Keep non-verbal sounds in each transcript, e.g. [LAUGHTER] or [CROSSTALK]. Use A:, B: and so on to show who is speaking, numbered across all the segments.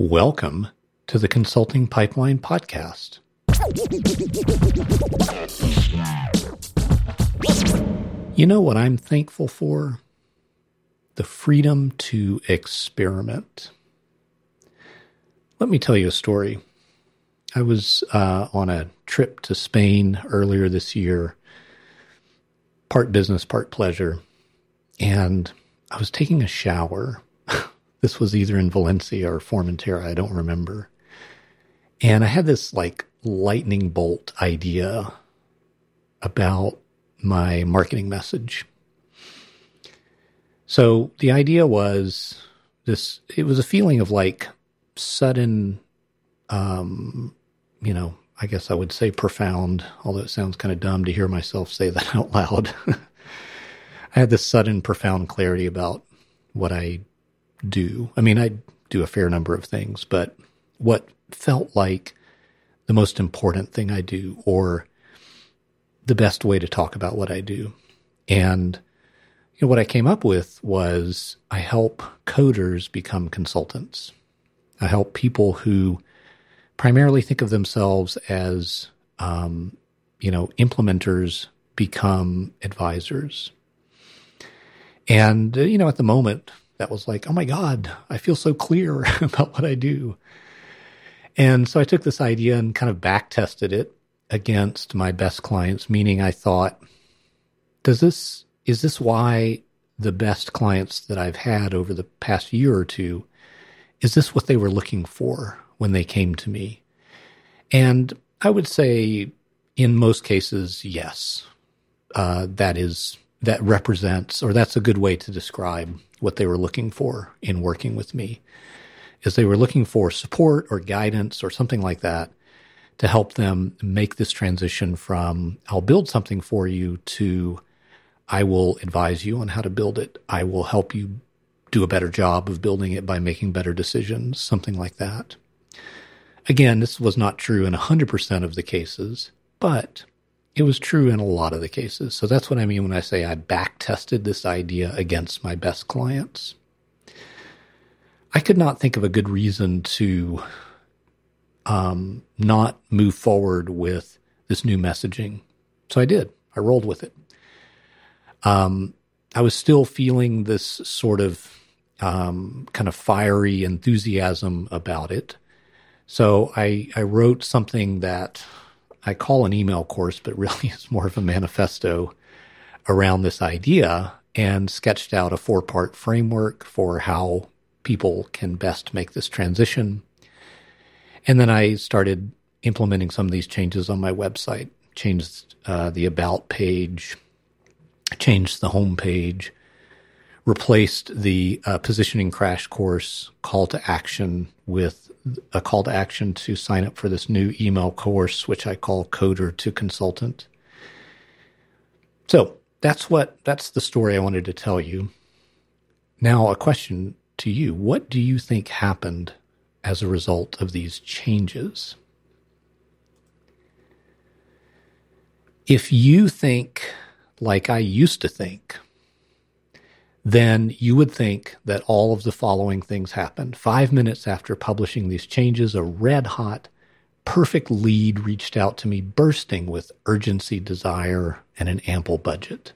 A: Welcome to the Consulting Pipeline Podcast. You know what I'm thankful for? The freedom to experiment. Let me tell you a story. I was uh, on a trip to Spain earlier this year, part business, part pleasure, and I was taking a shower this was either in Valencia or Formentera, I don't remember. And I had this like lightning bolt idea about my marketing message. So the idea was this it was a feeling of like sudden um you know, I guess I would say profound, although it sounds kind of dumb to hear myself say that [LAUGHS] out loud. [LAUGHS] I had this sudden profound clarity about what I do. I mean, I do a fair number of things, but what felt like the most important thing I do or the best way to talk about what I do. And you know, what I came up with was I help coders become consultants. I help people who primarily think of themselves as, um, you know, implementers become advisors. And, uh, you know, at the moment, that was like, oh my God, I feel so clear [LAUGHS] about what I do. And so I took this idea and kind of back tested it against my best clients, meaning I thought, does this, is this why the best clients that I've had over the past year or two, is this what they were looking for when they came to me? And I would say in most cases, yes, uh, that is, that represents, or that's a good way to describe what they were looking for in working with me is they were looking for support or guidance or something like that to help them make this transition from I'll build something for you to I will advise you on how to build it. I will help you do a better job of building it by making better decisions, something like that. Again, this was not true in 100% of the cases, but it was true in a lot of the cases. So that's what I mean when I say I back tested this idea against my best clients. I could not think of a good reason to um, not move forward with this new messaging. So I did. I rolled with it. Um, I was still feeling this sort of um, kind of fiery enthusiasm about it. So I, I wrote something that I call an email course, but really [LAUGHS] it's more of a manifesto around this idea and sketched out a four part framework for how people can best make this transition. And then I started implementing some of these changes on my website, changed uh, the about page, changed the home page, replaced the uh, positioning crash course call to action with a call to action to sign up for this new email course, which I call Coder to Consultant. So that's what that's the story I wanted to tell you. Now, a question to you: What do you think happened as a result of these changes? If you think like I used to think, then you would think that all of the following things happened. Five minutes after publishing these changes, a red hot, perfect lead reached out to me, bursting with urgency, desire, and an ample budget.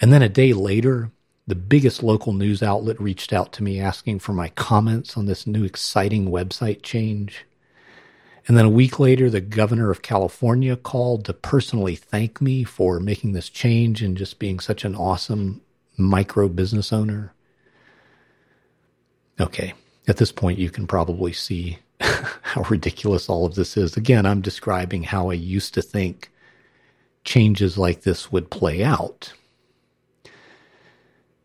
A: And then a day later, the biggest local news outlet reached out to me asking for my comments on this new exciting website change. And then a week later, the governor of California called to personally thank me for making this change and just being such an awesome micro business owner. Okay, at this point, you can probably see [LAUGHS] how ridiculous all of this is. Again, I'm describing how I used to think changes like this would play out.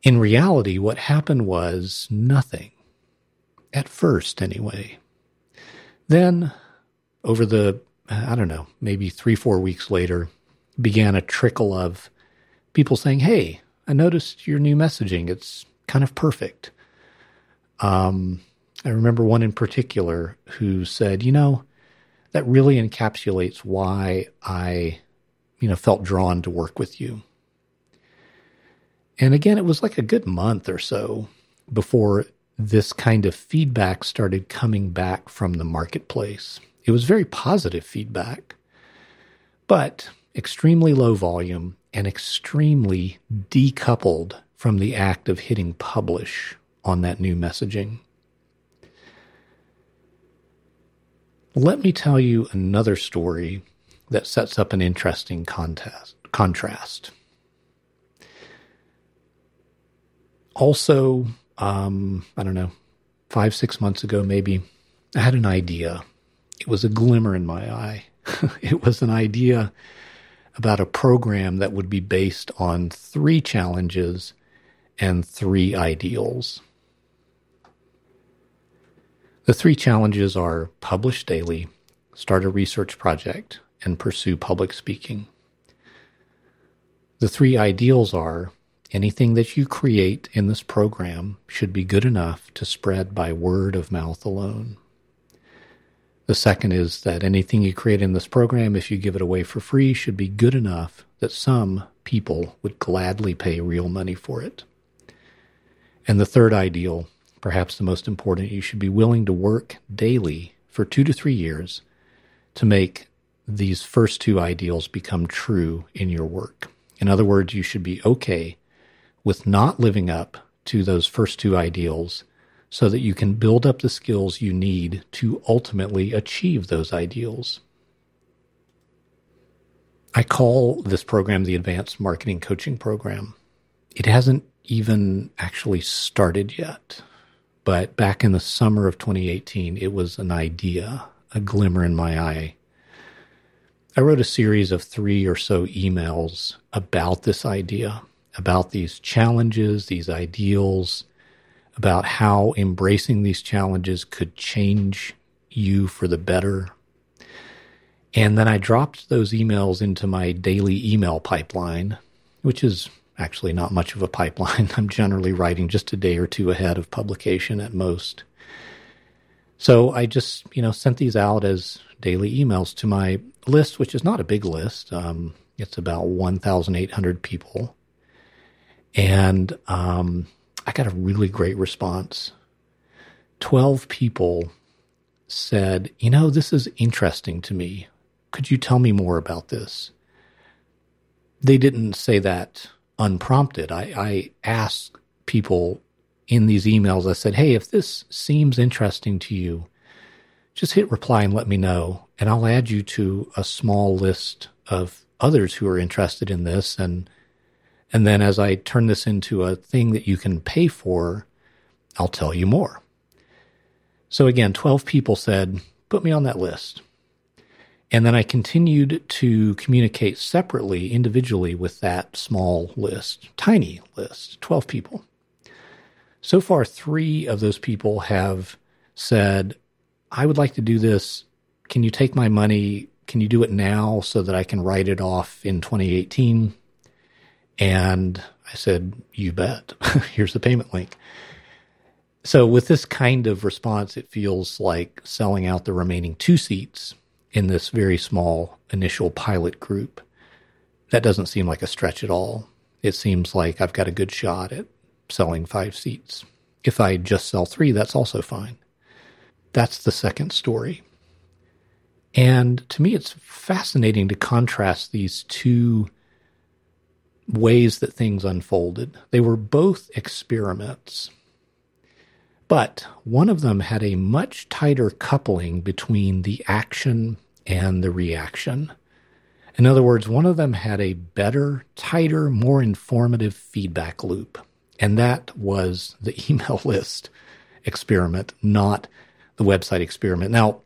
A: In reality, what happened was nothing. At first, anyway. Then, over the, I don't know, maybe three, four weeks later, began a trickle of people saying, Hey, I noticed your new messaging. It's kind of perfect. Um, I remember one in particular who said, you know, that really encapsulates why I, you know, felt drawn to work with you. And again, it was like a good month or so before this kind of feedback started coming back from the marketplace. It was very positive feedback, but extremely low volume and extremely decoupled from the act of hitting publish on that new messaging. Let me tell you another story that sets up an interesting contest, contrast. Also, um, I don't know, five, six months ago, maybe, I had an idea. It was a glimmer in my eye. [LAUGHS] it was an idea about a program that would be based on three challenges and three ideals. The three challenges are publish daily, start a research project, and pursue public speaking. The three ideals are anything that you create in this program should be good enough to spread by word of mouth alone. The second is that anything you create in this program, if you give it away for free, should be good enough that some people would gladly pay real money for it. And the third ideal perhaps the most important, you should be willing to work daily for two to three years to make these first two ideals become true in your work. In other words, you should be okay with not living up to those first two ideals so that you can build up the skills you need to ultimately achieve those ideals. I call this program the Advanced Marketing Coaching Program. It hasn't even actually started yet. But back in the summer of 2018, it was an idea, a glimmer in my eye. I wrote a series of three or so emails about this idea, about these challenges, these ideals, about how embracing these challenges could change you for the better. And then I dropped those emails into my daily email pipeline, which is actually not much of a pipeline. [LAUGHS] I'm generally writing just a day or two ahead of publication at most. So I just, you know, sent these out as daily emails to my list, which is not a big list. Um, it's about 1,800 people. And um, got a really great response. 12 people said, You know, this is interesting to me. Could you tell me more about this? They didn't say that unprompted. I, I asked people in these emails, I said, hey, if this seems interesting to you, just hit reply and let me know. And I'll add you to a small list of others who are interested in this. And, and then as I turn this into a thing that you can pay for, I'll tell you more. So again, 12 people said, put me on that list. And then I continued to communicate separately, individually with that small list, tiny list, 12 people. So far, three of those people have said, I would like to do this. Can you take my money? Can you do it now so that I can write it off in 2018? And I said, You bet. [LAUGHS] Here's the payment link. So, with this kind of response, it feels like selling out the remaining two seats in this very small initial pilot group. That doesn't seem like a stretch at all. It seems like I've got a good shot at selling five seats. If I just sell three, that's also fine. That's the second story. And to me, it's fascinating to contrast these two ways that things unfolded. They were both experiments. But one of them had a much tighter coupling between the action and the reaction. In other words, one of them had a better, tighter, more informative feedback loop. And that was the [LAUGHS] email list experiment, not the website experiment. Now,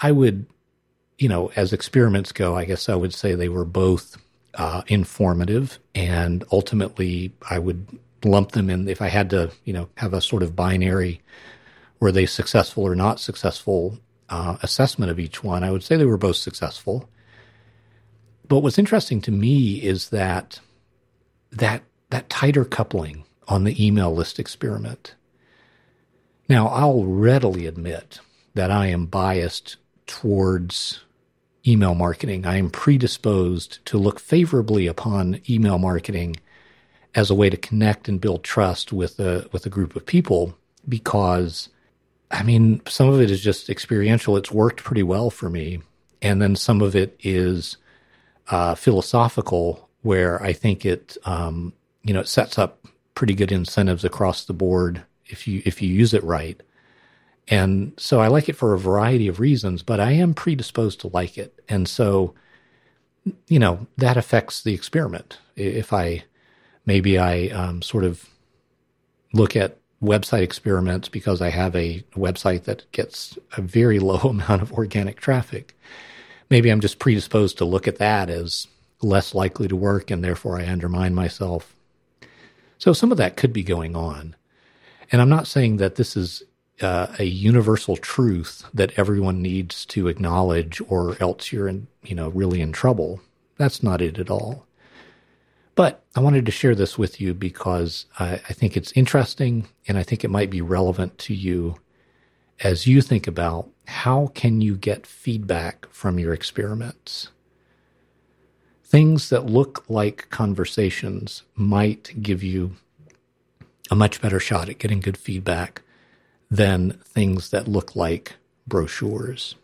A: I would, you know, as experiments go, I guess I would say they were both uh, informative and ultimately I would lump them in if I had to, you know, have a sort of binary were they successful or not successful uh, assessment of each one, I would say they were both successful. But what's interesting to me is that that that tighter coupling on the email list experiment. Now, I'll readily admit that I am biased towards email marketing. I am predisposed to look favorably upon email marketing as a way to connect and build trust with a with a group of people because, I mean, some of it is just experiential. It's worked pretty well for me. And then some of it is uh, philosophical, where I think it, um, you know, it sets up pretty good incentives across the board if you if you use it right. And so I like it for a variety of reasons, but I am predisposed to like it. And so, you know, that affects the experiment. If I maybe I um, sort of look at website experiments because I have a website that gets a very [LAUGHS] low amount of organic traffic. Maybe I'm just predisposed to look at that as less likely to work and therefore I undermine myself. So some of that could be going on. And I'm not saying that this is uh, a universal truth that everyone needs to acknowledge or else you're in, you know, really in trouble. That's not it at all. But I wanted to share this with you because I, I think it's interesting and I think it might be relevant to you as you think about how can you get feedback from your experiments. Things that look like conversations might give you a much better shot at getting good feedback than things that look like brochures.